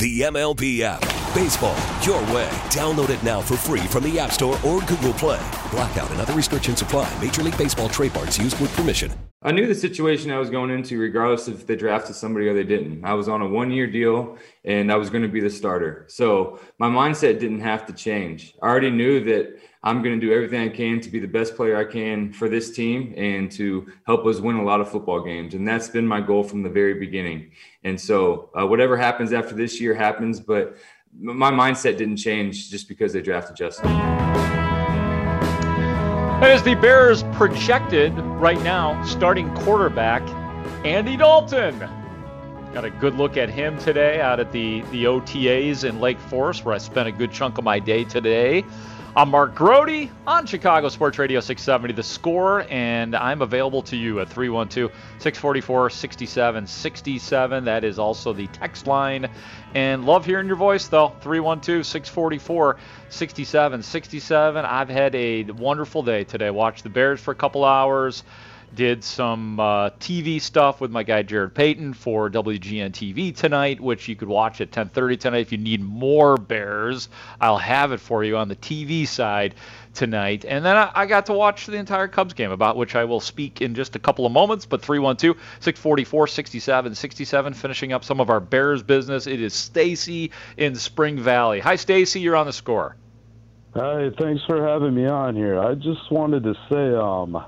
The MLB app. Baseball, your way. Download it now for free from the App Store or Google Play. Blackout and other restrictions apply. Major League Baseball trademarks used with permission. I knew the situation I was going into, regardless if they drafted somebody or they didn't. I was on a one year deal and I was going to be the starter. So my mindset didn't have to change. I already knew that I'm going to do everything I can to be the best player I can for this team and to help us win a lot of football games. And that's been my goal from the very beginning. And so uh, whatever happens after this year happens, but my mindset didn't change just because they drafted Justin. That is the Bears projected right now starting quarterback, Andy Dalton. Got a good look at him today out at the, the OTAs in Lake Forest, where I spent a good chunk of my day today. I'm Mark Grote on Chicago Sports Radio 670 The Score, and I'm available to you at 312 644 6767. That is also the text line. And love hearing your voice, though. 312 644 6767. I've had a wonderful day today. Watched the Bears for a couple hours did some uh, TV stuff with my guy Jarrett Payton for WGN TV tonight, which you could watch at 10:30 tonight. If you need more Bears, I'll have it for you on the TV side tonight. And then I, I got to watch the entire Cubs game, about which I will speak in just a couple of moments. But 312 644 67 67, finishing up some of our Bears business. It is Stacy in Spring Valley. Hi, Stacy. You're on the score. Hi, thanks for having me on here. I just wanted to say, um,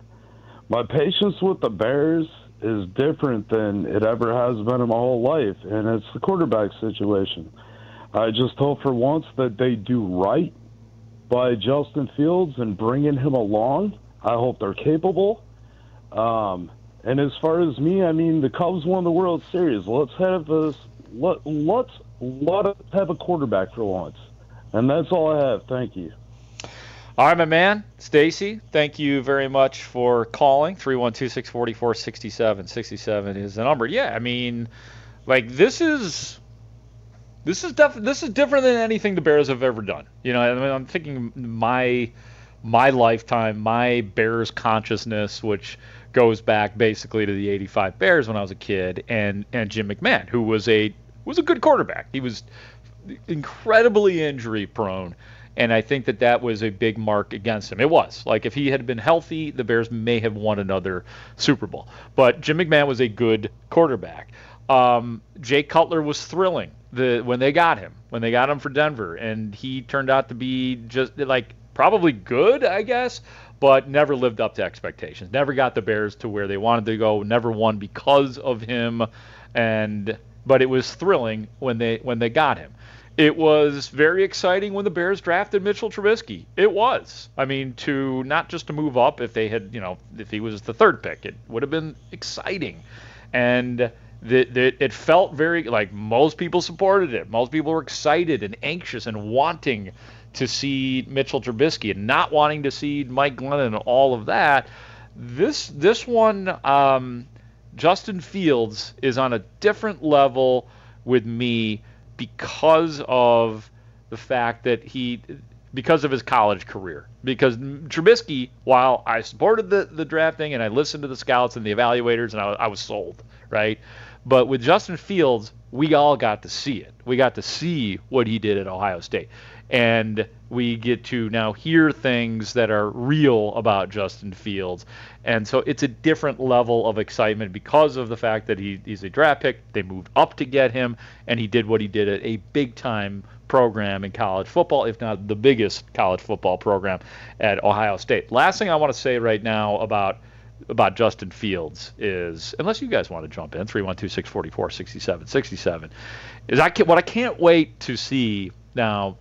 my patience with the Bears is different than it ever has been in my whole life, and it's the quarterback situation. I just hope for once that they do right by Justin Fields and bringing him along. I hope they're capable. Um, and as far as me, I mean, the Cubs won the World Series. Let's have this. Let let's let us have a quarterback for once. And that's all I have. Thank you. All right, my man, Stacy, thank you very much for calling. 312-644-6767 is the number. Yeah, I mean, like this is this is def- this is different than anything the Bears have ever done. You know, I mean, I'm thinking my my lifetime, my Bears consciousness, which goes back basically to the 85 Bears when I was a kid and and Jim McMahon, who was a was a good quarterback. He was incredibly injury prone and I think that that was a big mark against him. It was like if he had been healthy, the Bears may have won another Super Bowl. But Jim McMahon was a good quarterback. Um, Jay Cutler was thrilling the when they got him, when they got him for Denver, and he turned out to be just like probably good, I guess, but never lived up to expectations. Never got the Bears to where they wanted to go. Never won because of him, and but it was thrilling when they when they got him. It was very exciting when the Bears drafted Mitchell Trubisky. It was. I mean, to not just to move up if they had, you know, if he was the third pick, it would have been exciting. And the, it felt very like most people supported it. Most people were excited and anxious and wanting to see Mitchell Trubisky and not wanting to see Mike Glennon and all of that. This this one, um, Justin Fields is on a different level with me because of the fact that he because of his college career. Because Trubisky, while I supported the, the drafting and I listened to the scouts and the evaluators and I, I was sold, right? But with Justin Fields, we all got to see it. We got to see what he did at Ohio State. And we get to now hear things that are real about Justin Fields. And so it's a different level of excitement because of the fact that he, he's a draft pick. They moved up to get him, and he did what he did at a big time program in college football, if not the biggest college football program at Ohio State. Last thing I want to say right now about about Justin Fields is, unless you guys want to jump in, 312-644-6767, is I can, what I can't wait to see now,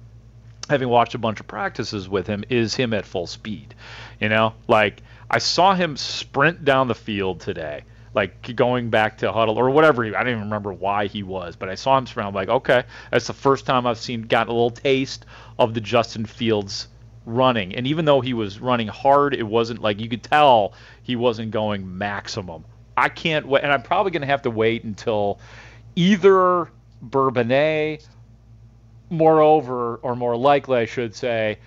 having watched a bunch of practices with him, is him at full speed. You know, like I saw him sprint down the field today like going back to huddle or whatever. He, I don't even remember why he was, but I saw him sprint. I'm like, okay, that's the first time I've seen got a little taste of the Justin Fields running. And even though he was running hard, it wasn't like you could tell he wasn't going maximum. I can't wait, and I'm probably going to have to wait until either Bourbonnais, moreover, or more likely, I should say,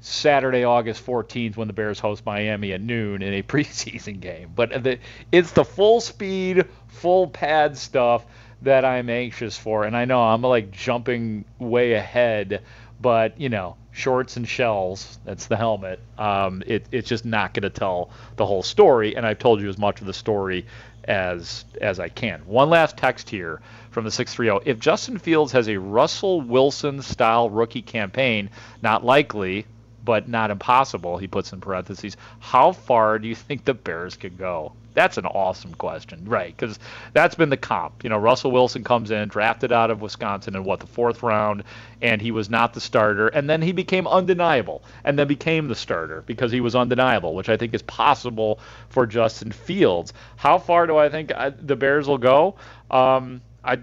Saturday, August 14th, when the Bears host Miami at noon in a preseason game. But the, it's the full speed, full pad stuff that I'm anxious for. And I know I'm like jumping way ahead, but you know, shorts and shells, that's the helmet. Um, it, it's just not going to tell the whole story. And I've told you as much of the story as as I can. One last text here from the 630. If Justin Fields has a Russell Wilson style rookie campaign, not likely, but not impossible, he puts in parentheses. How far do you think the Bears could go? That's an awesome question, right? Because that's been the comp. You know, Russell Wilson comes in, drafted out of Wisconsin in what the fourth round, and he was not the starter, and then he became undeniable, and then became the starter because he was undeniable, which I think is possible for Justin Fields. How far do I think I, the Bears will go? Um, I,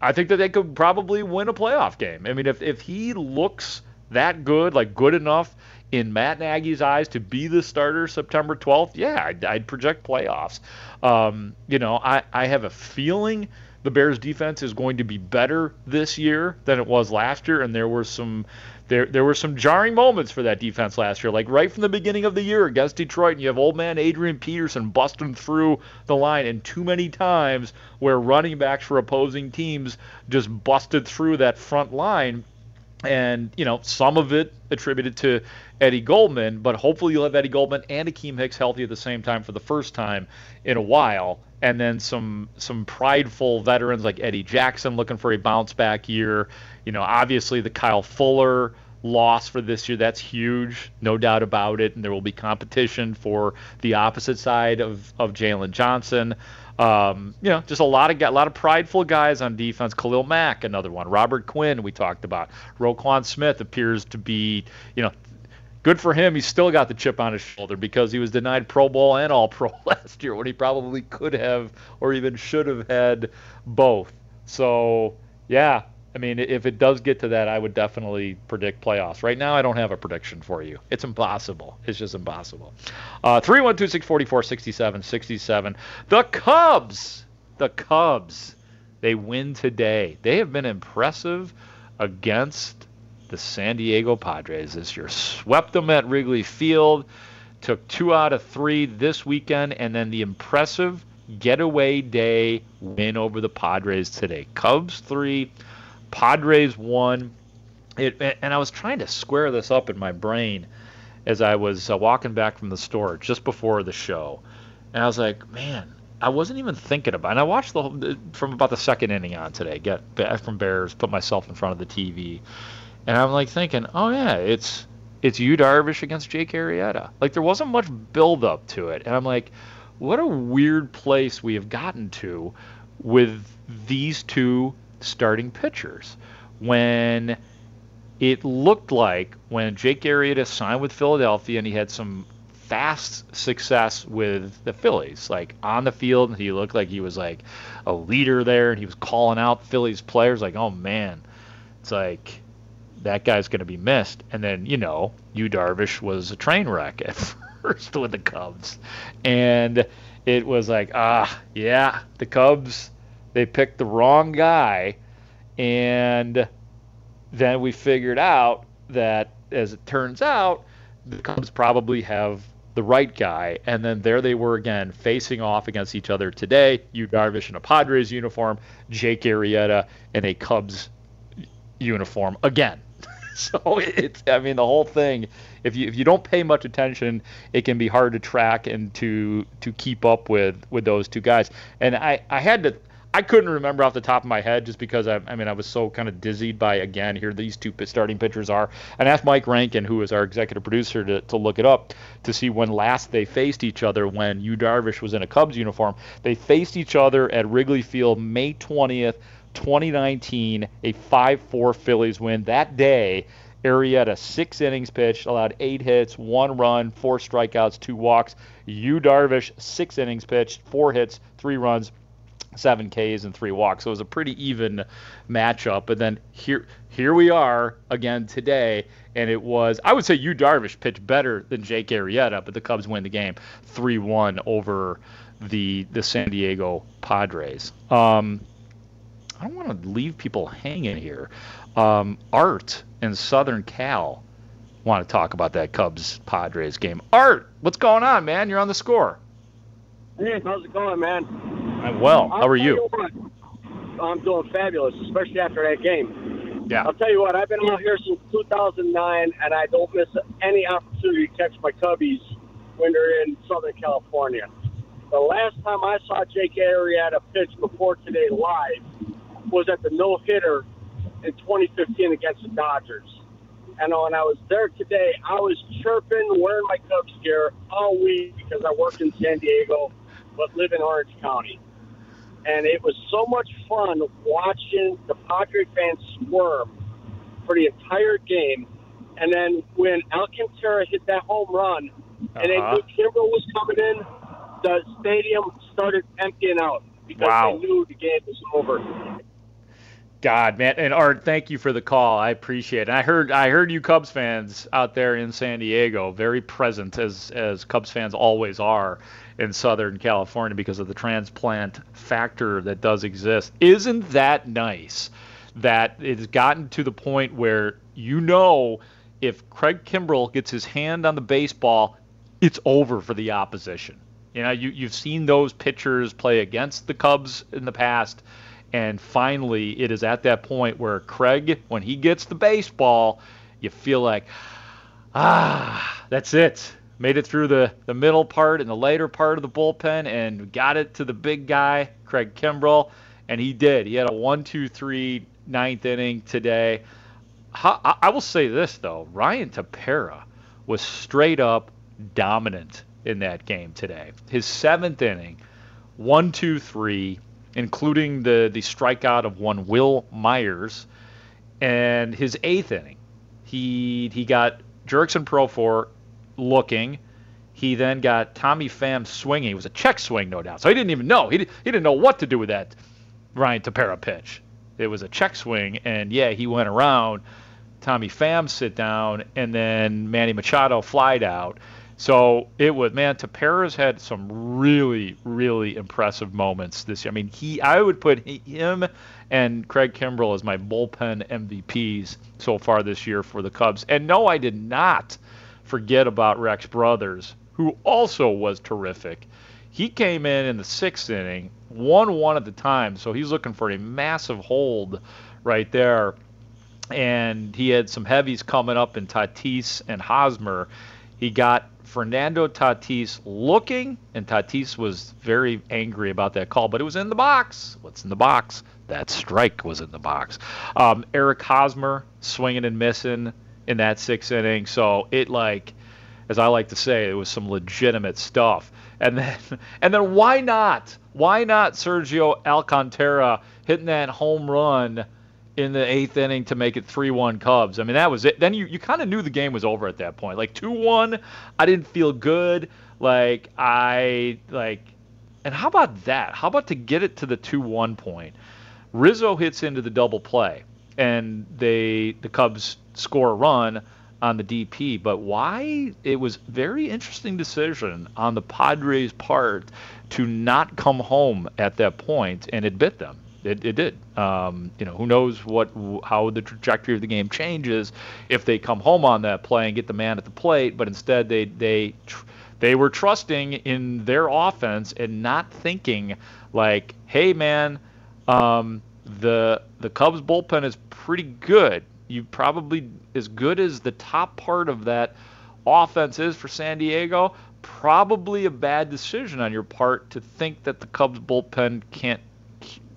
I think that they could probably win a playoff game. I mean, if if he looks that good, like good enough in Matt Nagy's eyes to be the starter September 12th, yeah, I'd, I'd project playoffs. Um, you know, I, I have a feeling the Bears defense is going to be better this year than it was last year, and there were some there there were some jarring moments for that defense last year, like right from the beginning of the year against Detroit, and you have old man Adrian Peterson busting through the line, and too many times where running backs for opposing teams just busted through that front line and you know some of it attributed to Eddie Goldman, but hopefully you'll have Eddie Goldman and Akeem Hicks healthy at the same time for the first time in a while, and then some some prideful veterans like Eddie Jackson looking for a bounce back year. You know, obviously the Kyle Fuller loss for this year that's huge, no doubt about it, and there will be competition for the opposite side of of Jaylon Johnson. Um, you know, just a lot of a lot of prideful guys on defense. Khalil Mack, another one. Robert Quinn, we talked about. Roquan Smith appears to be, you know, good for him. He's still got the chip on his shoulder because he was denied Pro Bowl and All Pro last year when he probably could have or even should have had both. So yeah, I mean, if it does get to that, I would definitely predict playoffs. Right now, I don't have a prediction for you. It's impossible. It's just impossible. Uh, 312 644 67 The Cubs. The Cubs. They win today. They have been impressive against the San Diego Padres this year. Swept them at Wrigley Field. Took two out of three this weekend. And then the impressive getaway day win over the Padres today. Cubs three. Padres won. It, and I was trying to square this up in my brain as I was uh, walking back from the store just before the show, and I was like, man, I wasn't even thinking about. It. And I watched the whole, from about the second inning on today. Get from Bears, put myself in front of the TV, and I'm like thinking, oh yeah, it's it's Yu Darvish against Jake Arrieta. Like there wasn't much build up to it, and I'm like, what a weird place we have gotten to with these two starting pitchers. When it looked like when Jake Arrieta signed with Philadelphia and he had some fast success with the Phillies, like on the field, he looked like he was like a leader there and he was calling out Phillies players like, oh man, it's like that guy's going to be missed. And then, you know, Yu Darvish was a train wreck at first with the Cubs. And it was like, ah, yeah, the Cubs they picked the wrong guy, and then we figured out that, as it turns out, the Cubs probably have the right guy. And then there they were again, facing off against each other today. Yu Darvish in a Padres uniform, Jake Arrieta in a Cubs uniform again. so it's, I mean, the whole thing. If you if you don't pay much attention, it can be hard to track and to to keep up with with those two guys. And I I had to I couldn't remember off the top of my head just because I, I mean I was so kind of dizzied by again here these two starting pitchers are. And asked Mike Rankin, who is our executive producer, to, to look it up to see when last they faced each other when Yu Darvish was in a Cubs uniform. They faced each other at Wrigley Field May 20th, 2019, a 5-4 Phillies win. That day, Arrieta six innings pitched, allowed eight hits, one run, four strikeouts, two walks. Yu Darvish six innings pitched, four hits, three runs, seven Ks and three walks. So it was a pretty even matchup. But then here here we are again today, and it was I would say Yu Darvish pitched better than Jake Arrieta, but the Cubs win the game three one over the the San Diego Padres. Um, I don't want to leave people hanging here. Um, Art and Southern Cal want to talk about that Cubs Padres game. Art, what's going on, man? You're on the score. Hey, how's it going, man? I'm well. How I'll are you? what, I'm doing fabulous, especially after that game. Yeah. I'll tell you what, I've been out here since 2009, and I don't miss any opportunity to catch my Cubbies when they're in Southern California. The last time I saw Jake Arrieta pitch before today live was at the no hitter in 2015 against the Dodgers. And when I was there today, I was chirping, wearing my Cubs gear all week because I work in San Diego but live in Orange County. And it was so much fun watching the Padre fans squirm for the entire game. And then when Alcantara hit that home run and they Uh-huh. knew Kimbrel was coming in, the stadium started emptying out because Wow. they knew the game was over. God, man, and Art, thank you for the call. I appreciate it. And I heard, I heard you Cubs fans out there in San Diego, very present as as Cubs fans always are in Southern California because of the transplant factor that does exist. Isn't that nice? That it's gotten to the point where you know if Craig Kimbrel gets his hand on the baseball, it's over for the opposition. You know, you you've seen those pitchers play against the Cubs in the past. And finally, it is at that point where Craig, when he gets the baseball, you feel like, ah, that's it. Made it through the, the middle part and the later part of the bullpen and got it to the big guy, Craig Kimbrel. And he did. He had a 1 2 3 ninth inning today. I, will say this, though Ryan Tepera was straight up dominant in that game today. His seventh inning, 1 2 3 including the the strikeout of one Wil Myers, and his eighth inning, he he got Jurickson Profar looking. He then got Tommy Pham swinging. It was a check swing, no doubt. So he didn't even know. He, he didn't know what to do with that Ryan Tepera pitch. It was a check swing, and yeah, he went around. Tommy Pham sit down, and then Manny Machado flied out. So it was man. Tepera's had some really, really impressive moments this year. I mean, he I would put him and Craig Kimbrel as my bullpen MVPs so far this year for the Cubs. And no, I did not forget about Rex Brothers, who also was terrific. He came in in the sixth inning, one one at the time, so he's looking for a massive hold right there. And he had some heavies coming up in Tatis and Hosmer. He got Fernando Tatis looking, and Tatis was very angry about that call, but it was in the box. What's in the box? That strike was in the box. Um, Eric Hosmer swinging and missing in that sixth inning. So it like, as I like to say, it was some legitimate stuff. And then, and then why not? Why not Sergio Alcantara hitting that home run in the eighth inning to make it 3-1 Cubs? I mean, that was it. Then you, you kind of knew the game was over at that point. Like 2-1, I didn't feel good. Like I like, and how about that? How about to get it to the 2-1 point? Rizzo hits into the double play, and they the Cubs score a run on the DP. But why? It was very interesting decision on the Padres' part to not come home at that point, and it bit them. It, it did. Um, you know, who knows what how the trajectory of the game changes if they come home on that play and get the man at the plate, but instead they they they were trusting in their offense and not thinking like, hey man, um, the the Cubs bullpen is pretty good. You probably as good as the top part of that offense is for San Diego. Probably a bad decision on your part to think that the Cubs bullpen can't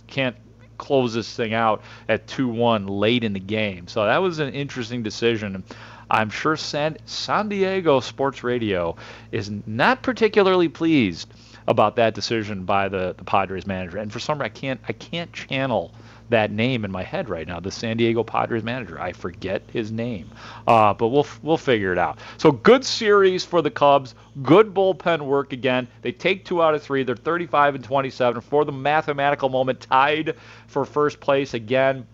can't close this thing out at 2-1 late in the game. So that was an interesting decision. I'm sure San, San Diego Sports Radio is not particularly pleased about that decision by the, the Padres manager. And for some reason, I can't I can't channel that name in my head right now. The San Diego Padres manager. I forget his name, uh, but we'll we'll figure it out. So good series for the Cubs. Good bullpen work again. They take two out of three. They're 35 and 27 for the mathematical moment, tied for first place again.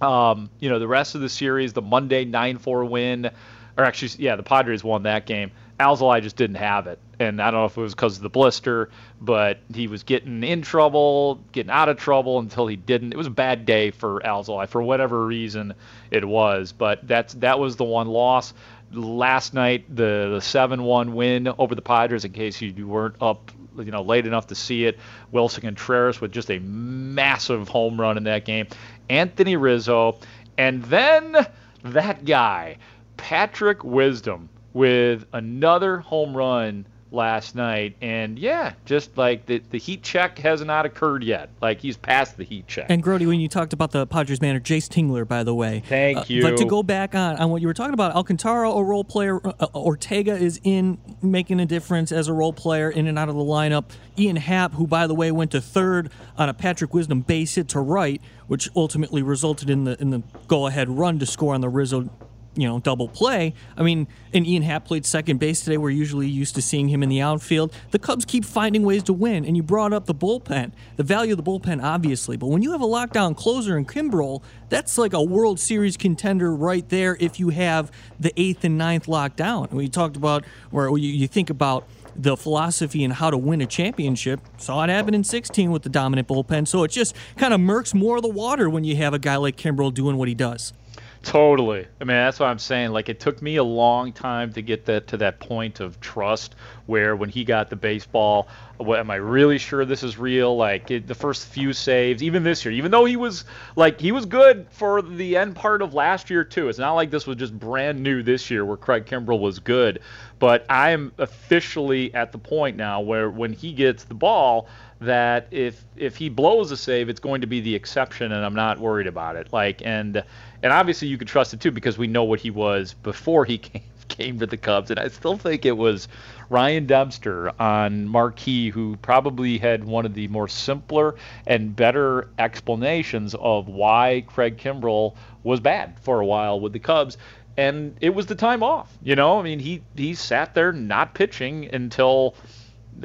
Um, you know the rest of the series, the Monday 9-4 win, or actually, yeah, the Padres won that game. Alzolay just didn't have it and I don't know if it was because of the blister, but he was getting in trouble, getting out of trouble until he didn't. It was a bad day for Alzolay for whatever reason it was, but that's that was the one loss. Last night, the the seven-one win over the Padres. In case you weren't up, you know, late enough to see it, Willson Contreras with just a massive home run in that game. Anthony Rizzo, and then that guy, Patrick Wisdom, with another home run last night. And yeah, just like the, the heat check has not occurred yet. Like he's past the heat check. And Grote, when you talked about the Padres manager, Jayce Tingler, by the way. Thank uh, you. But to go back on, on what you were talking about, Alcantara, a role player, uh, uh, Ortega is in making a difference as a role player in and out of the lineup. Ian Happ, who, by the way, went to third on a Patrick Wisdom base hit to right, which ultimately resulted in the in the go ahead run to score on the Rizzo you know, double play. I mean, and Ian Happ played second base today. We're usually used to seeing him in the outfield. The Cubs keep finding ways to win, and you brought up the bullpen. The value of the bullpen, obviously, but when you have a lockdown closer in Kimbrel, that's like a World Series contender right there if you have the eighth and ninth locked down. And we talked about, or you, you think about the philosophy and how to win a championship. Saw it happen in 16 with the dominant bullpen. So it just kind of murks more of the water when you have a guy like Kimbrel doing what he does. Totally. I mean, that's what I'm saying. Like, it took me a long time to get that to that point of trust where when he got the baseball, what, am I really sure this is real? Like, it, the first few saves, even this year, even though he was like he was good for the end part of last year too. It's not like this was just brand new this year where Craig Kimbrel was good. But I am officially at the point now where when he gets the ball, that if if he blows a save, it's going to be the exception, and I'm not worried about it. Like and and obviously you can trust it too because we know what he was before he came came to the Cubs, and I still think it was Ryan Dempster on Marquee who probably had one of the more simpler and better explanations of why Craig Kimbrel was bad for a while with the Cubs. And it was the time off. You know, I mean, he he sat there not pitching until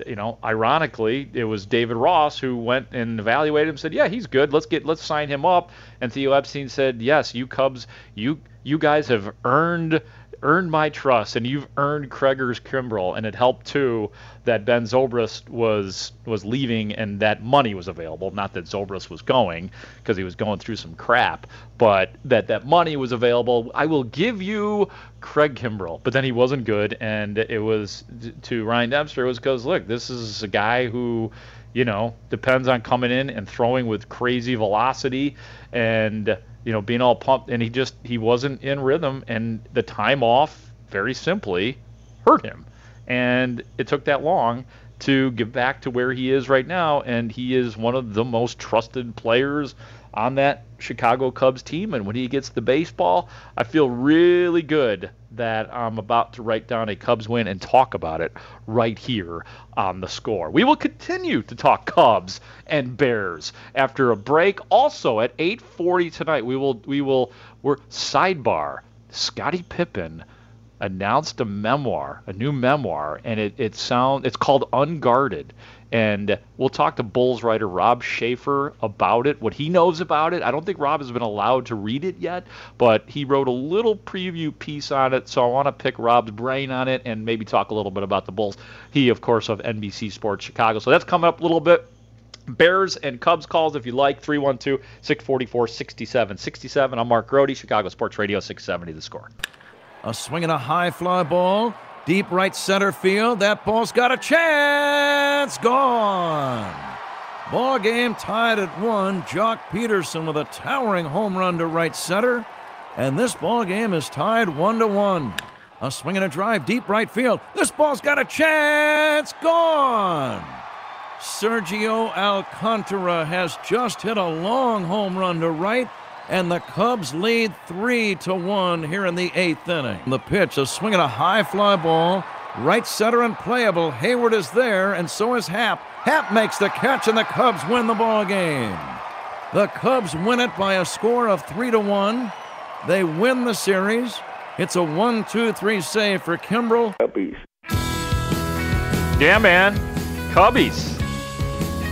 you know, ironically, it was David Ross who went and evaluated him. Said, "Yeah, he's good. Let's get let's sign him up." And Theo Epstein said, "Yes, you Cubs, you you guys have earned earned my trust, and you've earned Craigers Kimbrel, and it helped too that Ben Zobrist was was leaving and that money was available. Not that Zobrist was going because he was going through some crap, but that that money was available. I will give you Craig Kimbrel, but then he wasn't good, and it was to Ryan Dempster. It was because look, this is a guy who you know, depends on coming in and throwing with crazy velocity and you know being all pumped and he just he wasn't in rhythm and the time off very simply hurt him. And it took that long to get back to where he is right now and he is one of the most trusted players on that Chicago Cubs team. And when he gets the baseball, I feel really good that I'm about to write down a Cubs win and talk about it right here on the score. We will continue to talk Cubs and Bears after a break. Also at 8:40 tonight, we will we will we're sidebar. Scottie Pippen announced a memoir, a new memoir, and it it sound it's called Unguarded and we'll talk to Bulls writer Rob Schaefer about it, what he knows about it. I don't think Rob has been allowed to read it yet, but he wrote a little preview piece on it, so I want to pick Rob's brain on it and maybe talk a little bit about the Bulls. He, of course, of NBC Sports Chicago. So that's coming up a little bit. Bears and Cubs calls if you like 312 644 6767. I'm Mark Grote, Chicago Sports Radio 670 the score. A swing and a high fly ball Deep right center field. That ball's got a chance. Gone. Ball game tied at one. Joc Pederson with a towering home run to right center. And this ball game is tied one to one. A swing and a drive deep right field. This ball's got a chance. Gone. Sergio Alcantara has just hit a long home run to right, and the Cubs lead three to one here in the eighth inning. The pitch, a swing and a high fly ball, right center and playable. Heyward is there, and so is Happ. Happ makes the catch, and the Cubs win the ball game. The Cubs win it by a score of three to one. They win the series. It's a one-two-three save for Kimbrel. Yeah, man. Cubbies.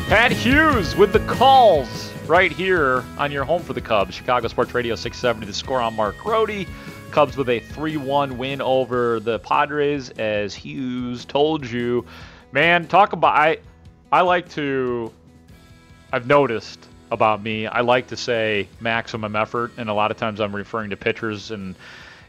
Pat Hughes with the calls right here on your home for the Cubs. Chicago Sports Radio 670. The score on Mark Grote. Cubs with a 3-1 win over the Padres, as Hughes told you. Man, talk about I. I like to. I've noticed about me. I like to say maximum effort, and a lot of times I'm referring to pitchers and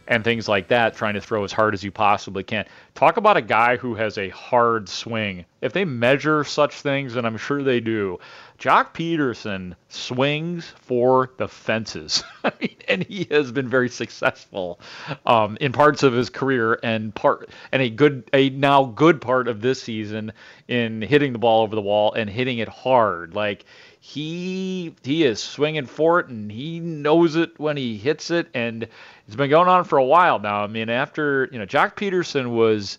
and things like that, trying to throw as hard as you possibly can. Talk about a guy who has a hard swing. If they measure such things, and I'm sure they do, Joc Pederson swings for the fences. I mean, and he has been very successful um, in parts of his career and part and a good a now good part of this season in hitting the ball over the wall and hitting it hard. Like he he is swinging for it and he knows it when he hits it and it's been going on for a while now. I mean, after you know, Joc Pederson was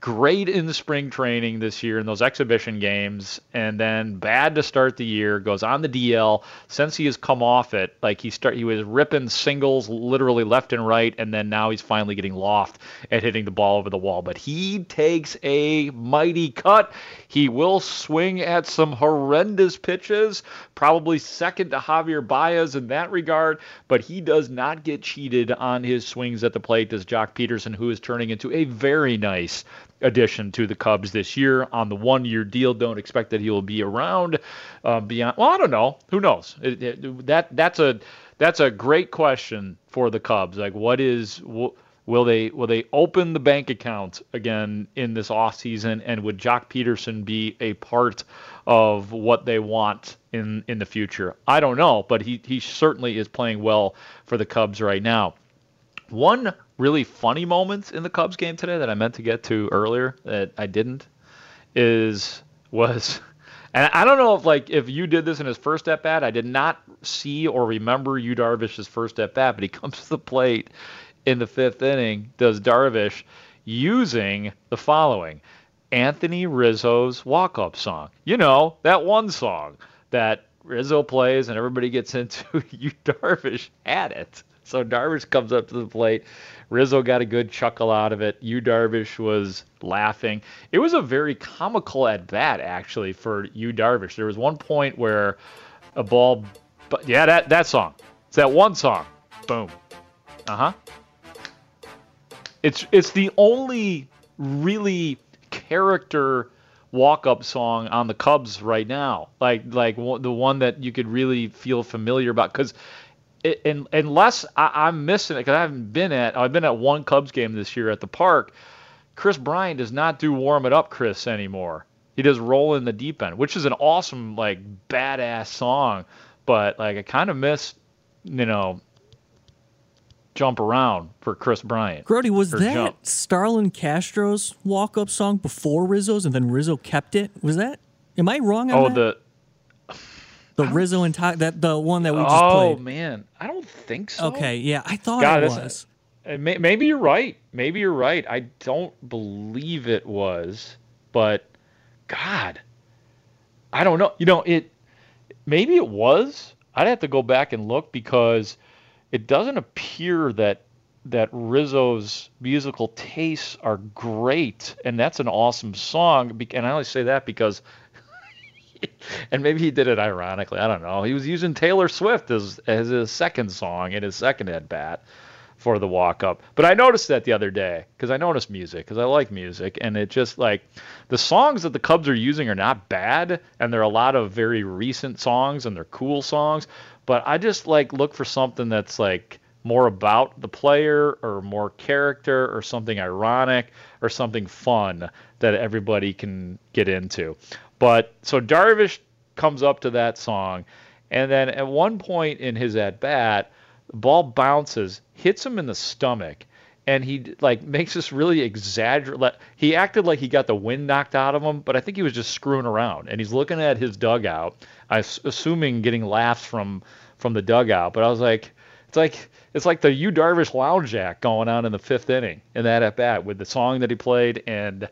great in the spring training this year in those exhibition games, and then bad to start the year. Goes on the DL. Since he has come off it, like he start, he was ripping singles literally left and right, and then now he's finally getting loft and hitting the ball over the wall. But he takes a mighty cut. He will swing at some horrendous pitches, probably second to Javier Baez in that regard, but he does not get cheated on his swings at the plate Does Joc Pederson, who is turning into a very nice addition to the Cubs this year on the one-year deal. Don't expect that he will be around uh, beyond. Well, I don't know. Who knows? It, it, that that's a that's a great question for the Cubs. Like, what is will they will they open the bank account again in this off season? And would Joc Pederson be a part of what they want in in the future? I don't know, but he he certainly is playing well for the Cubs right now. One really funny moments in the Cubs game today that I meant to get to earlier that I didn't is was and I don't know if like if you did this in his first at bat. I did not see or remember Yu Darvish's first at bat, but he comes to the plate in the fifth inning. Does Darvish using the following Anthony Rizzo's walk-up song? You know that one song that Rizzo plays and everybody gets into. Yu Darvish had it. So Darvish comes up to the plate. Rizzo got a good chuckle out of it. Yu Darvish was laughing. It was a very comical at bat actually for Yu Darvish. There was one point where a ball, but yeah, that that song. It's that one song. Boom. Uh huh. It's it's the only really character walk-up song on the Cubs right now. Like like the one that you could really feel familiar about because it, unless I, am missing it because I haven't been at I've been at one Cubs game this year at the park. Kris Bryant does not do warm it up, Chris anymore. He does roll in the deep end, which is an awesome like badass song. But like I kind of miss, you know, jump around for Kris Bryant. Grote, was that jump. Starlin Castro's walk up song before Rizzo's and then Rizzo kept it? Was that? Am I wrong on oh, that? the the Rizzo and Ty, that the one that we just oh, played. Oh man, I don't think so. Okay, yeah, I thought God, it was. Uh, maybe you're right. Maybe you're right. I don't believe it was, but God, I don't know. You know, it maybe it was. I'd have to go back and look because it doesn't appear that that Rizzo's musical tastes are great, and that's an awesome song. And I only say that because and maybe he did it ironically. I don't know. He was using Taylor Swift as as his second song in his second at bat for the walk up. But I noticed that the other day because I noticed music because I like music, and it just like the songs that the Cubs are using are not bad, and they're a lot of very recent songs and they're cool songs. But I just like look for something that's like more about the player or more character or something ironic or something fun that everybody can get into. But so Darvish comes up to that song, and then at one point in his at bat, the ball bounces, hits him in the stomach, and he like makes this really exaggerate. He acted like he got the wind knocked out of him, but I think he was just screwing around. And he's looking at his dugout, I assuming getting laughs from from the dugout. But I was like, it's like it's like the Yu Darvish lounge act going on in the fifth inning in that at bat with the song that he played and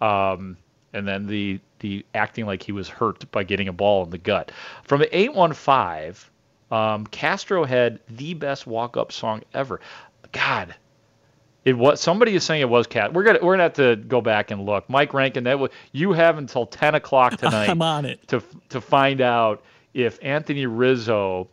um and then the the acting like he was hurt by getting a ball in the gut. From the 815, um, Castro had the best walk up song ever. God, it was somebody is saying it was cat. We're gonna we're gonna have to go back and look. Mike Rankin, that was you have until ten o'clock tonight. I'm on it to to find out if Anthony Rizzo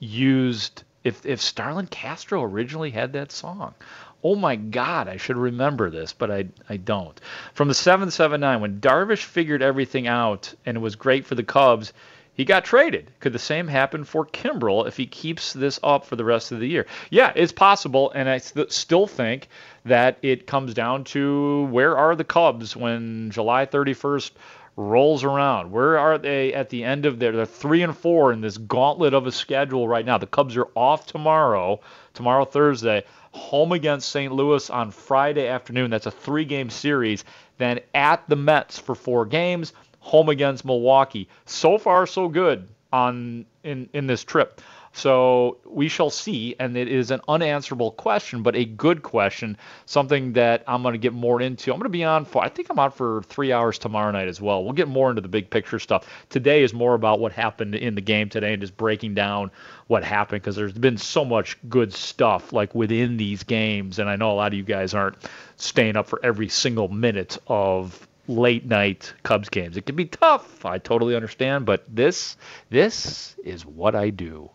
used if if Starlin Castro originally had that song. Oh my God, I should remember this, but I I don't. From the seven seven nine, when Darvish figured everything out and it was great for the Cubs, he got traded. Could the same happen for Kimbrel if he keeps this up for the rest of the year? Yeah, it's possible, and I st- still think that it comes down to where are the Cubs when July 31st rolls around? Where are they at the end of their? They're three and four in this gauntlet of a schedule right now. The Cubs are off tomorrow, tomorrow Thursday, home against St. Louis on Friday afternoon. That's a three-game series. Then at the Mets for four games home against Milwaukee. So far, so good on in in this trip. So we shall see, and it is an unanswerable question, but a good question, something that I'm going to get more into. I'm going to be on for, I think I'm on for three hours tomorrow night as well. We'll get more into the big picture stuff. Today is more about what happened in the game today and just breaking down what happened because there's been so much good stuff like within these games, and I know a lot of you guys aren't staying up for every single minute of late night Cubs games. It can be tough. I totally understand, but this this is what I do.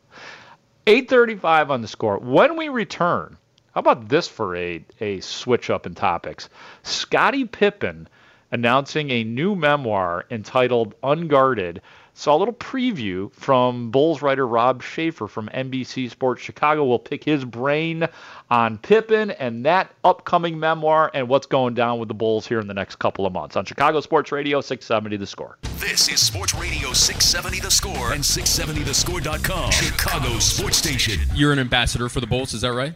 8:35 on the score. When we return, how about this for a a switch up in topics? Scottie Pippen announcing a new memoir entitled Unguarded Saw a little preview from Bulls writer Rob Schaefer from NBC Sports Chicago. We'll pick his brain on Pippen and that upcoming memoir and what's going down with the Bulls here in the next couple of months on Chicago Sports Radio 670 The Score. This is Sports Radio 670 The Score and 670thescore.com, Chicago Sports Station. You're an ambassador for the Bulls, is that right?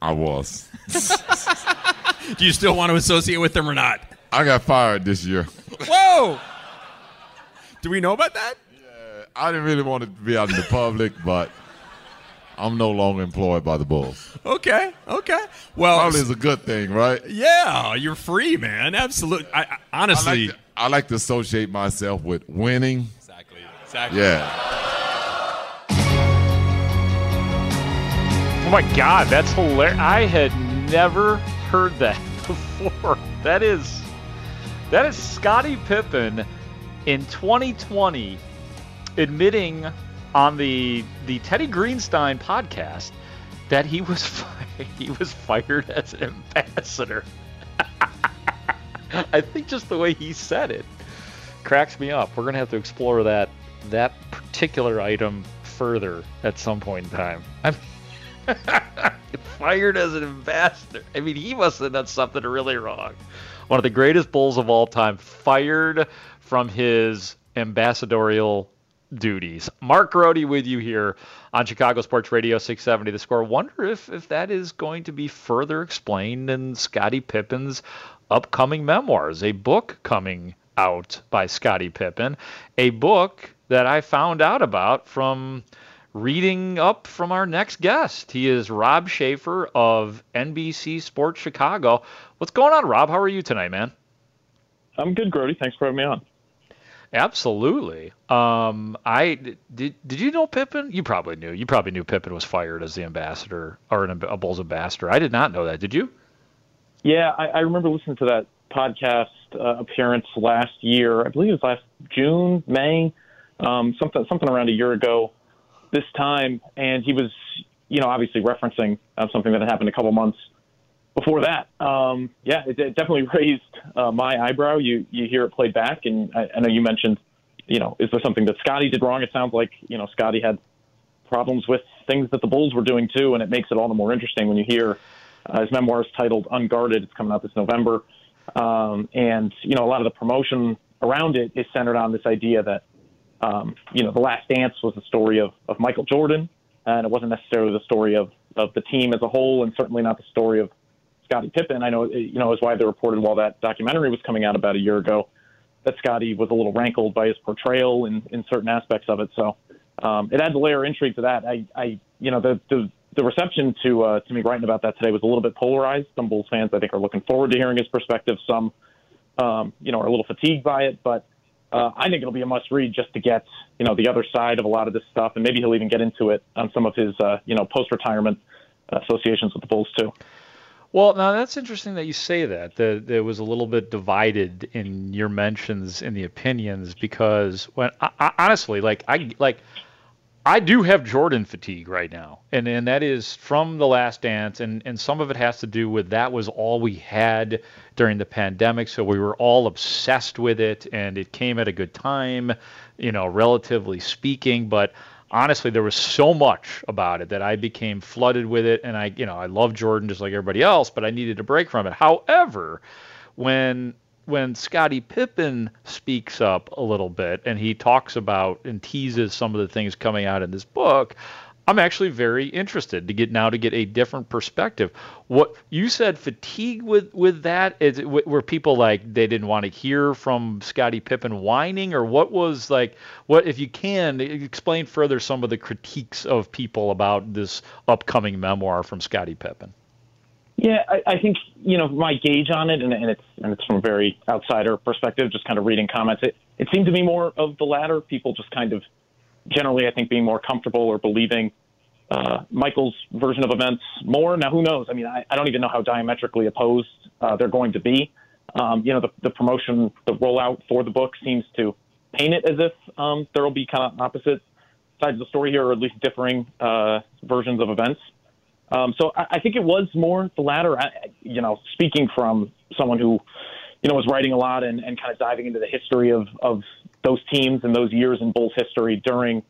I was. Do you still want to associate with them or not? I got fired this year. Whoa! Do we know about that? Yeah, I didn't really want to be out in the public, but I'm no longer employed by the Bulls. Okay, okay. Well, probably is a good thing, right? Yeah, you're free, man. Absolutely. I, I, honestly, I like, to, I like to associate myself with winning. Exactly. Exactly. Yeah. Oh my God, that's hilarious! I had never heard that before. That is, that is Scottie Pippen in 2020 admitting on the the Teddy Greenstein podcast that he was fi- he was fired as an ambassador. I think just the way he said it cracks me up. We're gonna have to explore that that particular item further at some point in time. I'm fired as an ambassador. I mean, he must have done something really wrong. One of the greatest bulls of all time, fired from his ambassadorial duties. Mark Grote with you here on Chicago Sports Radio 670 The Score. Wonder if, if that is going to be further explained in Scottie Pippen's upcoming memoirs, a book coming out by Scottie Pippen, a book that I found out about from reading up from our next guest. He is Rob Schaefer of NBC Sports Chicago. What's going on, Rob? How are you tonight, man? I'm good, Grote. Thanks for having me on. Absolutely. Um, I did. Did you know Pippen? You probably knew. You probably knew Pippen was fired as the ambassador or an, a Bulls ambassador. I did not know that. Did you? Yeah, I, I remember listening to that podcast uh, appearance last year. I believe it was last June, May, um, something something around a year ago. This time, and he was, you know, obviously referencing uh, something that happened a couple months before that, um, yeah, it, it, definitely raised uh, my eyebrow. You you hear it played back, and I, I know you mentioned, you know, is there something that Scottie did wrong? It sounds like you know Scottie had problems with things that the Bulls were doing too, and it makes it all the more interesting when you hear uh, his memoir is titled "Unguarded." It's coming out this November, um, and you know a lot of the promotion around it is centered on this idea that um, you know the Last Dance was the story of of Michael Jordan and it wasn't necessarily the story of of the team as a whole, and certainly not the story of Scottie Pippen. I know you know is why they reported while that documentary was coming out about a year ago that Scottie was a little rankled by his portrayal in in certain aspects of it. So um, it adds a layer of intrigue to that. I, I you know the the the reception to uh, to me writing about that today was a little bit polarized. Some Bulls fans, I think, are looking forward to hearing his perspective. Some, um, you know, are a little fatigued by it. But uh, I think it'll be a must read just to get you know the other side of a lot of this stuff, and maybe he'll even get into it on some of his uh, you know post retirement associations with the Bulls too. Well, now that's interesting that you say that. That there was a little bit divided in your mentions in the opinions because when I, I, honestly, like I like I do have Jordan fatigue right now, and and that is from the Last Dance, and and some of it has to do with that was all we had during the pandemic, so we were all obsessed with it, and it came at a good time, you know, relatively speaking, but honestly there was so much about it that I became flooded with it. And I you know I love Jordan just like everybody else but I needed a break from it. However when when Scottie Pippen speaks up a little bit and he talks about and teases some of the things coming out in this book, I'm actually very interested to get now to get a different perspective. What you said, fatigue with with that is were people like they didn't want to hear from Scottie Pippen whining, or what was like what if you can explain further some of the critiques of people about this upcoming memoir from Scottie Pippen? Yeah, I, I think you know my gauge on it, and, and it's and it's from a very outsider perspective, just kind of reading comments. It it seemed to me more of the latter. People just kind of generally, I think, being more comfortable or believing uh, Michael's version of events more. Now, who knows? I mean, I, I don't even know how diametrically opposed uh, they're going to be. Um, you know, the, the promotion, the rollout for the book seems to paint it as if um, there will be kind of opposite sides of the story here, or at least differing uh, versions of events. Um, so I, I think it was more the latter. I, you know, speaking from someone who, you know, was writing a lot and, and kind of diving into the history of, of those teams and those years in Bulls history during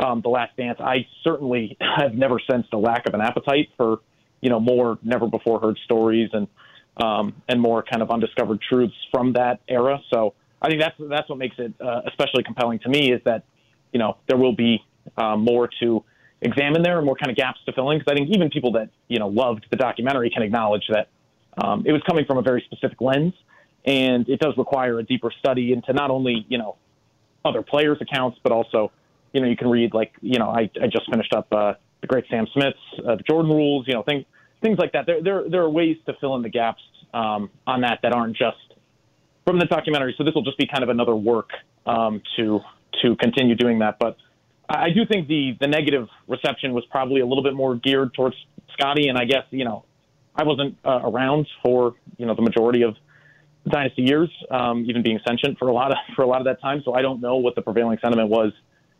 um, the Last Dance, I certainly have never sensed a lack of an appetite for, you know, more never before heard stories and um, and more kind of undiscovered truths from that era. So I think that's that's what makes it uh, especially compelling to me is that, you know, there will be uh, more to examine there and more kind of gaps to fill in. Because I think even people that you know loved the documentary can acknowledge that um, it was coming from a very specific lens, and it does require a deeper study into not only you know other players' accounts, but also you know you can read like you know I, I just finished up uh, the great Sam Smith's uh, the Jordan Rules, you know things things like that. There there there are ways to fill in the gaps um, on that that aren't just from the documentary. So this will just be kind of another work um, to to continue doing that, but. I do think the the negative reception was probably a little bit more geared towards Scottie, and I guess you know I wasn't uh, around for you know the majority of dynasty years, um, even being sentient for a lot of for a lot of that time. So I don't know what the prevailing sentiment was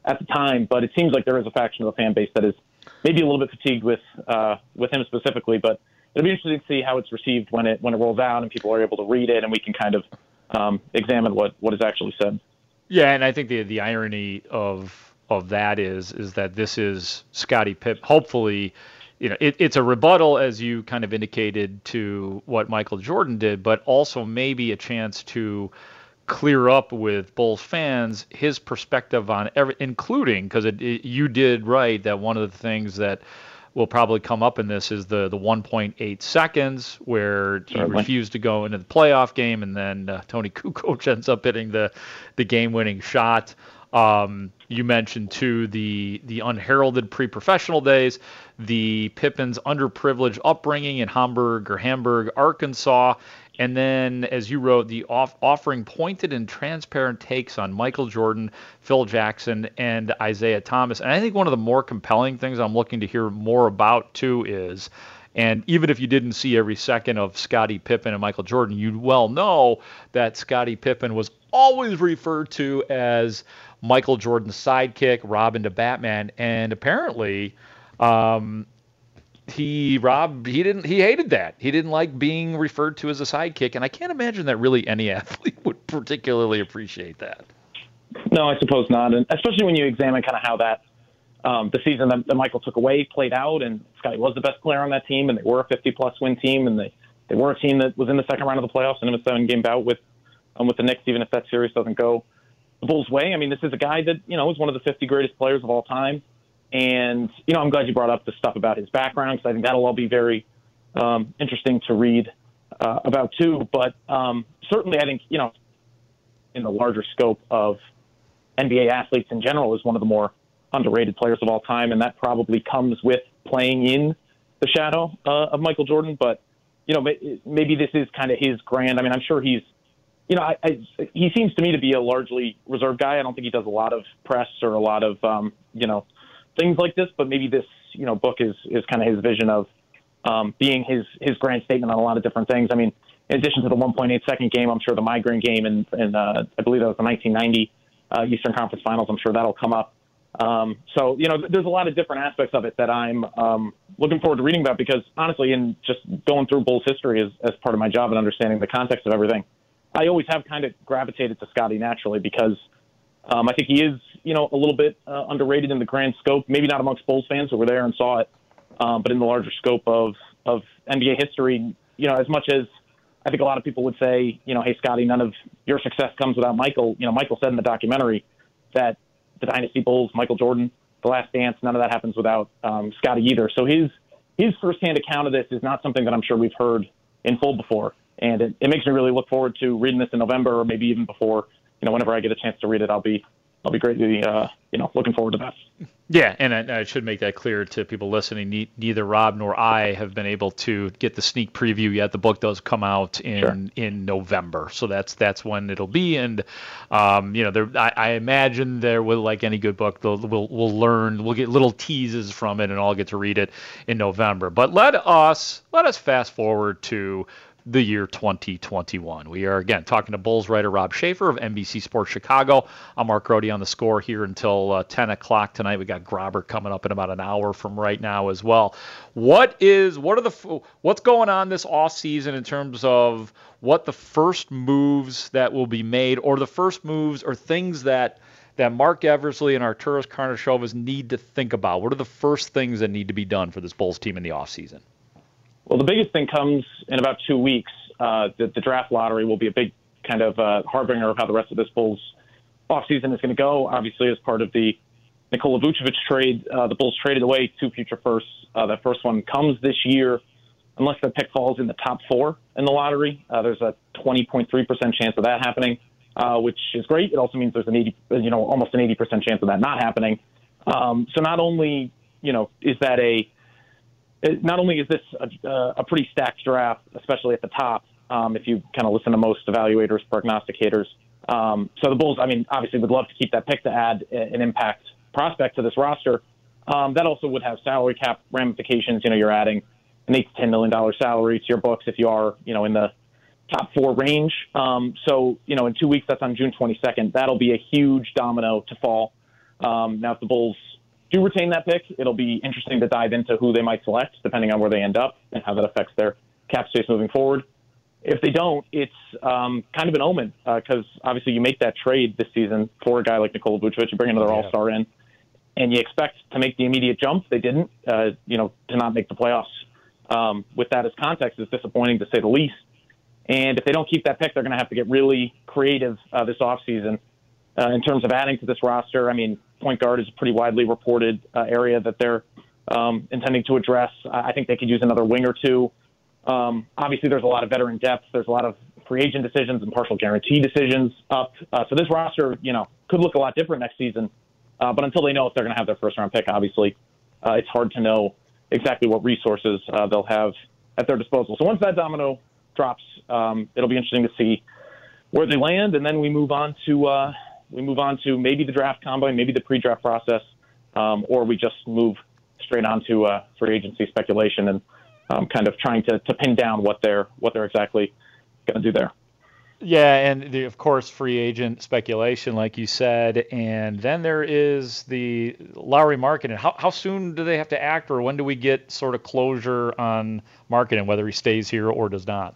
at the time, but it seems like there is a faction of the fan base that is maybe a little bit fatigued with uh, with him specifically. But it'll be interesting to see how it's received when it when it rolls out and people are able to read it, and we can kind of um, examine what what is actually said. Yeah, and I think the the irony of of that is is that this is Scottie Pip. Hopefully, you know, it, it's a rebuttal, as you kind of indicated, to what Michael Jordan did, but also maybe a chance to clear up with Bulls fans his perspective on every, including because you did write that one of the things that will probably come up in this is the the 1.8 seconds where he Certainly. refused to go into the playoff game, and then uh, Toni Kukoc ends up hitting the the game winning shot. Um, you mentioned too the the unheralded pre-professional days, the Pippen's underprivileged upbringing in Hamburg or Hamburg, Arkansas, and then as you wrote, the off, offering pointed and transparent takes on Michael Jordan, Phil Jackson, and Isiah Thomas. And I think one of the more compelling things I'm looking to hear more about too is. And even if you didn't see every second of Scottie Pippen and Michael Jordan, you'd well know that Scottie Pippen was always referred to as Michael Jordan's sidekick, Robin to Batman, and apparently, um, he Rob he didn't he hated that. He didn't like being referred to as a sidekick, and I can't imagine that really any athlete would particularly appreciate that. No, I suppose not, and especially when you examine kind of how that um, the season that, that Michael took away played out, and Scottie was the best player on that team, and they were a 50 plus win team, and they they were a team that was in the second round of the playoffs and in a seven game bout with um, with the Knicks, even if that series doesn't go Bulls' way. I mean, this is a guy that you know is one of the 50 greatest players of all time, And you know, I'm glad you brought up the stuff about his background because I think that'll all be very um, interesting to read uh, about too. But um, certainly, I think you know, in the larger scope of NBA athletes in general, is one of the more underrated players of all time, and that probably comes with playing in the shadow uh, of Michael Jordan. But you know, maybe this is kind of his grand. I mean, I'm sure he's, you know, I, I, he seems to me to be a largely reserved guy. I don't think he does a lot of press or a lot of, um, you know, things like this. But maybe this, you know, book is is kind of his vision of um, being his his grand statement on a lot of different things. I mean, in addition to the 1.8 second game, I'm sure the migraine game and and uh, I believe that was the 1990 uh, Eastern Conference Finals. I'm sure that'll come up. Um, so you know, there's a lot of different aspects of it that I'm um, looking forward to reading about because honestly, in just going through Bulls history as, as part of my job and understanding the context of everything, I always have kind of gravitated to Scottie naturally because um, I think he is you know a little bit uh, underrated in the grand scope. Maybe not amongst Bulls fans who were there and saw it, um, but in the larger scope of of NBA history, you know, as much as I think a lot of people would say, you know, hey Scottie, none of your success comes without Michael. You know, Michael said in the documentary that the Dynasty Bulls, Michael Jordan, The Last Dance, none of that happens without um, Scottie either. So his his firsthand account of this is not something that I'm sure we've heard in full before, and it, it makes me really look forward to reading this in November or maybe even before. You know, whenever I get a chance to read it, I'll be I'll be greatly, uh, you know, looking forward to that. Yeah, and I, I, should make that clear to people listening. Ne- neither Rob nor I have been able to get the sneak preview yet. The book does come out in sure. in November, so that's that's when it'll be. And um, you know, there, I, I, imagine there will, like any good book, we'll we'll learn, we'll get little teases from it, and I'll get to read it in November. But let us let us fast forward to the year 2021. We are again talking to Bulls writer Rob Schaefer of NBC Sports Chicago. I'm Mark Grote on the score here until uh, 10 o'clock tonight. We got Grobber coming up in about an hour from right now as well. What is what are the what's going on this off season in terms of what the first moves that will be made, or the first moves or things that that Marc Eversley and Arturas Karnisovas need to think about? What are the first things that need to be done for this Bulls team in the offseason? Well, the biggest thing comes in about two weeks. Uh, the, the draft lottery will be a big kind of uh, harbinger of how the rest of this Bulls offseason is going to go. Obviously, as part of the Nikola Vucevic trade, uh, the Bulls traded away two future firsts. Uh, that first one comes this year, unless the pick falls in the top four in the lottery. Uh, there's a 20.3% chance of that happening, uh, which is great. It also means there's an 80, you know, almost an 80% chance of that not happening. Um, so not only, you know, is that a not only is this a, a, pretty stacked draft, especially at the top, um, if you kind of listen to most evaluators, prognosticators. Um, so the Bulls, I mean, obviously would love to keep that pick to add an impact prospect to this roster. Um, that also would have salary cap ramifications. You know, you're adding an eight to ten million dollar salary to your books if you are, you know, in the top four range. Um, so, you know, in two weeks, that's on June 22nd. That'll be a huge domino to fall. Um, now, if the Bulls do retain that pick, it'll be interesting to dive into who they might select, depending on where they end up and how that affects their cap space moving forward. If they don't, it's um, kind of an omen because uh, obviously you make that trade this season for a guy like Nikola Vucevic, you bring another yeah. All Star in, and you expect to make the immediate jump. They didn't, uh, you know, to not make the playoffs. Um, with that as context, is disappointing to say the least. And if they don't keep that pick, they're going to have to get really creative uh, this offseason uh, in terms of adding to this roster. I mean, point guard is a pretty widely reported uh, area that they're um, intending to address. I think they could use another wing or two. Um, obviously, there's a lot of veteran depth. There's a lot of free agent decisions and partial guarantee decisions up. Uh, so this roster, you know, could look a lot different next season. Uh, but until they know if they're going to have their first round pick, obviously, uh, it's hard to know exactly what resources uh, they'll have at their disposal. So once that domino drops, um, it'll be interesting to see where they land, and then we move on to uh, we move on to maybe the draft combine, maybe the pre-draft process, um, or we just move straight on to uh, free agency speculation and um, kind of trying to, to pin down what they're what they're exactly going to do there. Yeah, and the, of course, free agent speculation, like you said, and then there is the Lauri Markkanen. How how soon do they have to act, or when do we get sort of closure on Markkanen, whether he stays here or does not?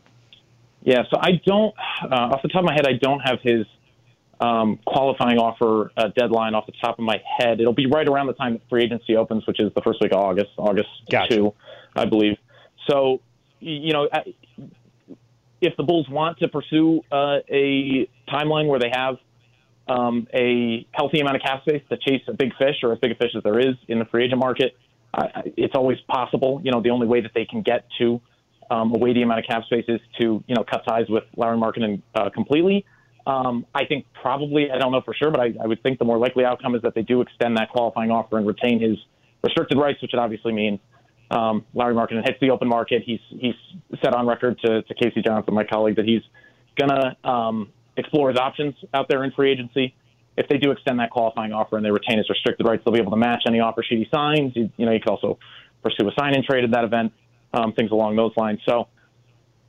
Yeah, so I don't, uh, off the top of my head, I don't have his um, qualifying offer uh, deadline off the top of my head. It'll be right around the time that free agency opens, which is the first week of August, August gotcha. 2, I believe. So, you know, if the Bulls want to pursue uh, a timeline where they have um, a healthy amount of cap space to chase a big fish or as big a fish as there is in the free agent market. It's always possible. You know, the only way that they can get to um, a weighty amount of cap space is to you know cut ties with Lauri Markkanen uh, completely. Um, I think probably I don't know for sure, but I, I would think the more likely outcome is that they do extend that qualifying offer and retain his restricted rights, which would obviously mean um, Lauri Markkanen hits the open market. He's he's set on record to, to K.C. Johnson, my colleague, that he's gonna um, explore his options out there in free agency. If they do extend that qualifying offer and they retain his restricted rights, they'll be able to match any offer sheet he signs. You, you know, you could also pursue a sign-in trade at that event, um, things along those lines. So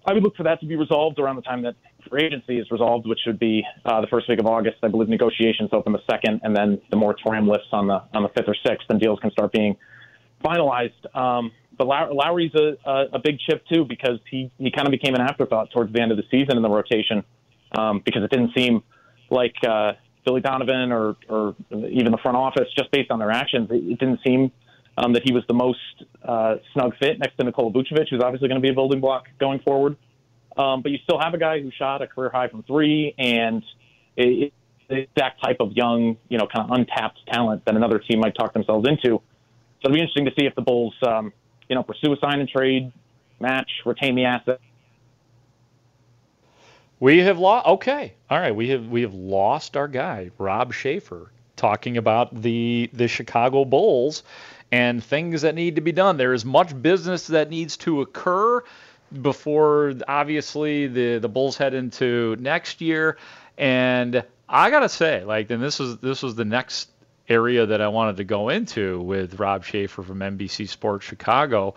I would look for that to be resolved around the time that free agency is resolved, which should be uh, the first week of August. I believe negotiations open the second, and then the moratorium lifts on the on the fifth or sixth, and deals can start being finalized. Um, but Lauri's a, a, a big chip too because he he kind of became an afterthought towards the end of the season in the rotation um, because it didn't seem like uh, Billy Donovan or or even the front office just based on their actions it, it didn't seem um, that he was the most uh, snug fit next to Nikola Vucevic, who's obviously going to be a building block going forward. Um, but you still have a guy who shot a career high from three, and it, it's that type of young, you know, kind of untapped talent that another team might talk themselves into. So it'll be interesting to see if the Bulls, um, you know, pursue a sign and trade, match, retain the asset. We have lost. Okay, all right. We have we have lost our guy, Rob Schaefer, talking about the the Chicago Bulls and things that need to be done. There is much business that needs to occur before obviously the the Bulls head into next year. And I gotta say, like, then this was this was the next area that I wanted to go into with Rob Schaefer from NBC Sports Chicago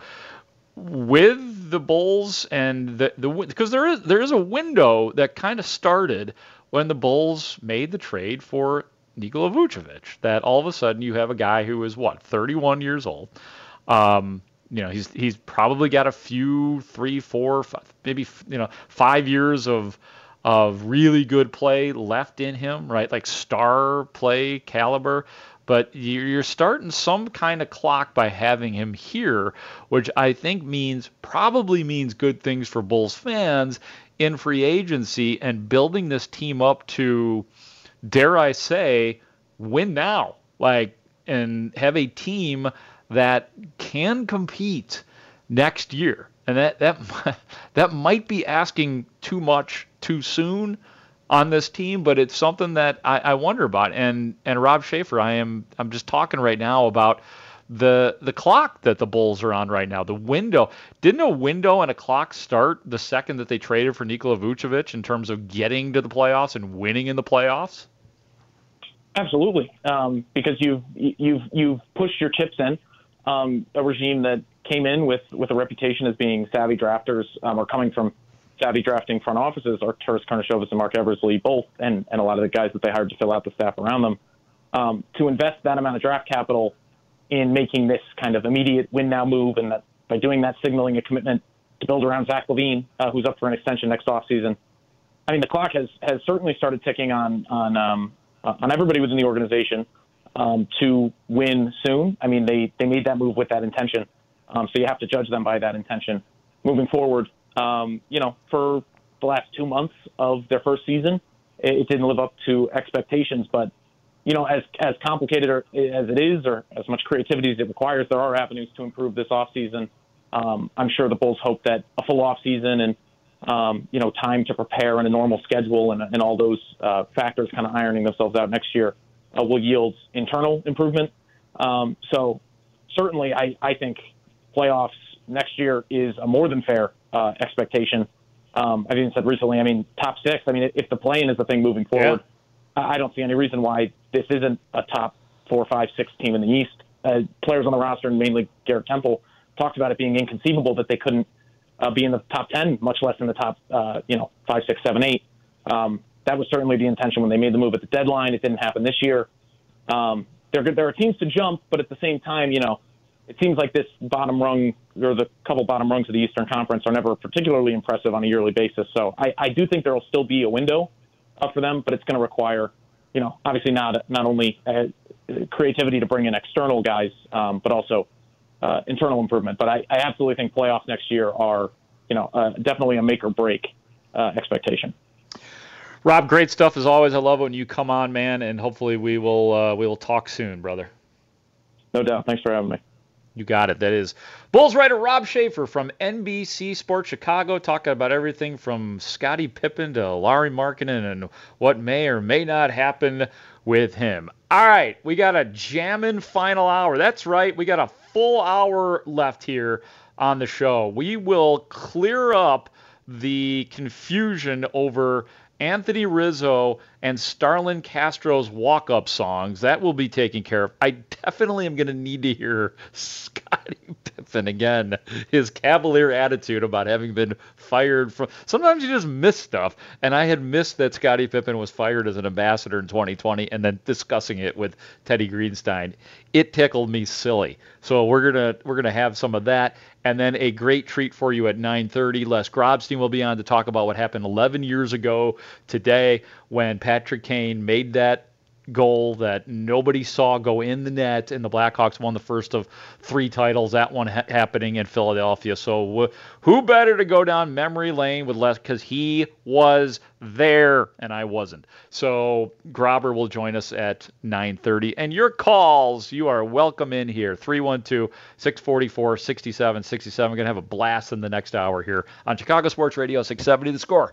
with the Bulls and the the because there is there is a window that kind of started when the Bulls made the trade for Nikola Vucevic. That all of a sudden you have a guy who is what 31 years old. Um, you know he's he's probably got a few three four five, maybe you know five years of of really good play left in him right like star play caliber but you're starting some kind of clock by having him here, which I think means probably means good things for Bulls fans in free agency and building this team up to, dare I say, win now. Like, and have a team that can compete next year. And that that that might be asking too much too soon on this team, but it's something that I, I wonder about. And and Rob Schaefer, I am I'm just talking right now about the the clock that the Bulls are on right now. The window didn't a window and a clock start the second that they traded for Nikola Vucevic in terms of getting to the playoffs and winning in the playoffs. Absolutely, um, because you've you've you've pushed your chips in. Um, a regime that came in with with a reputation as being savvy drafters um, or coming from savvy drafting front offices are Arturas Karnisovas and Marc Eversley both, and, and a lot of the guys that they hired to fill out the staff around them. Um, to invest that amount of draft capital in making this kind of immediate win now move, and that by doing that, signaling a commitment to build around Zach LaVine, uh, who's up for an extension next offseason. I mean, the clock has has certainly started ticking on on um, on everybody within the organization um, to win soon. I mean, they they made that move with that intention, um, so you have to judge them by that intention moving forward um, you know, for the last two months of their first season, it, it didn't live up to expectations. But you know, as as complicated or, as it is, or as much creativity as it requires, there are avenues to improve this offseason. Um, I'm sure the Bulls hope that a full offseason and um, you know time to prepare and a normal schedule and, and all those uh, factors kind of ironing themselves out next year uh, will yield internal improvement. Um, so certainly, I, I think playoffs next year is a more than fair uh, expectation. Um, I've even said recently, I mean, top six. I mean, if the play-in is the thing moving forward, yeah. I don't see any reason why this isn't a top four, five, six team in the East. Uh, players on the roster, and mainly Garrett Temple, talked about it being inconceivable that they couldn't uh, be in the top ten, much less in the top, uh, you know, five, six, seven, eight. Um, that was certainly the intention when they made the move at the deadline. It didn't happen this year. Um, there, there are teams to jump, but at the same time, you know, it seems like this bottom rung or the couple bottom rungs of the Eastern Conference are never particularly impressive on a yearly basis. So I, I do think there will still be a window up for them, but it's going to require, you know, obviously not not only uh, creativity to bring in external guys, um, but also uh, internal improvement. But I, I absolutely think playoffs next year are, you know, uh, definitely a make or break uh, expectation. Rob, great stuff as always. I love when you come on, man, and hopefully we will uh, we will talk soon, brother. No doubt. Thanks for having me. You got it. That is Bulls writer Rob Schaefer from NBC Sports Chicago talking about everything from Scottie Pippen to Larry Markkanen and what may or may not happen with him. All right, we got a jamming final hour. That's right. We got a full hour left here on the show. We will clear up the confusion over Anthony Rizzo and Starlin Castro's walk up songs. That will be taken care of. I definitely am going to need to hear Scottie Pippen again. His cavalier attitude about having been fired from. Sometimes you just miss stuff. And I had missed that Scottie Pippen was fired as an ambassador in 2020 and then discussing it with Teddy Greenstein. It tickled me silly. So we're going to we're going to have some of that and then a great treat for you at 9:30. Les Grobstein will be on to talk about what happened 11 years ago today when Patrick Kane made that goal that nobody saw go in the net, and the Blackhawks won the first of three titles. That one ha- happening in Philadelphia. So who better to go down memory lane with Les because he was there and I wasn't. So Grobber will join us at 9:30, and your calls you are welcome in here 312-644-6767. We're gonna have a blast in the next hour here on Chicago Sports Radio 670 The Score.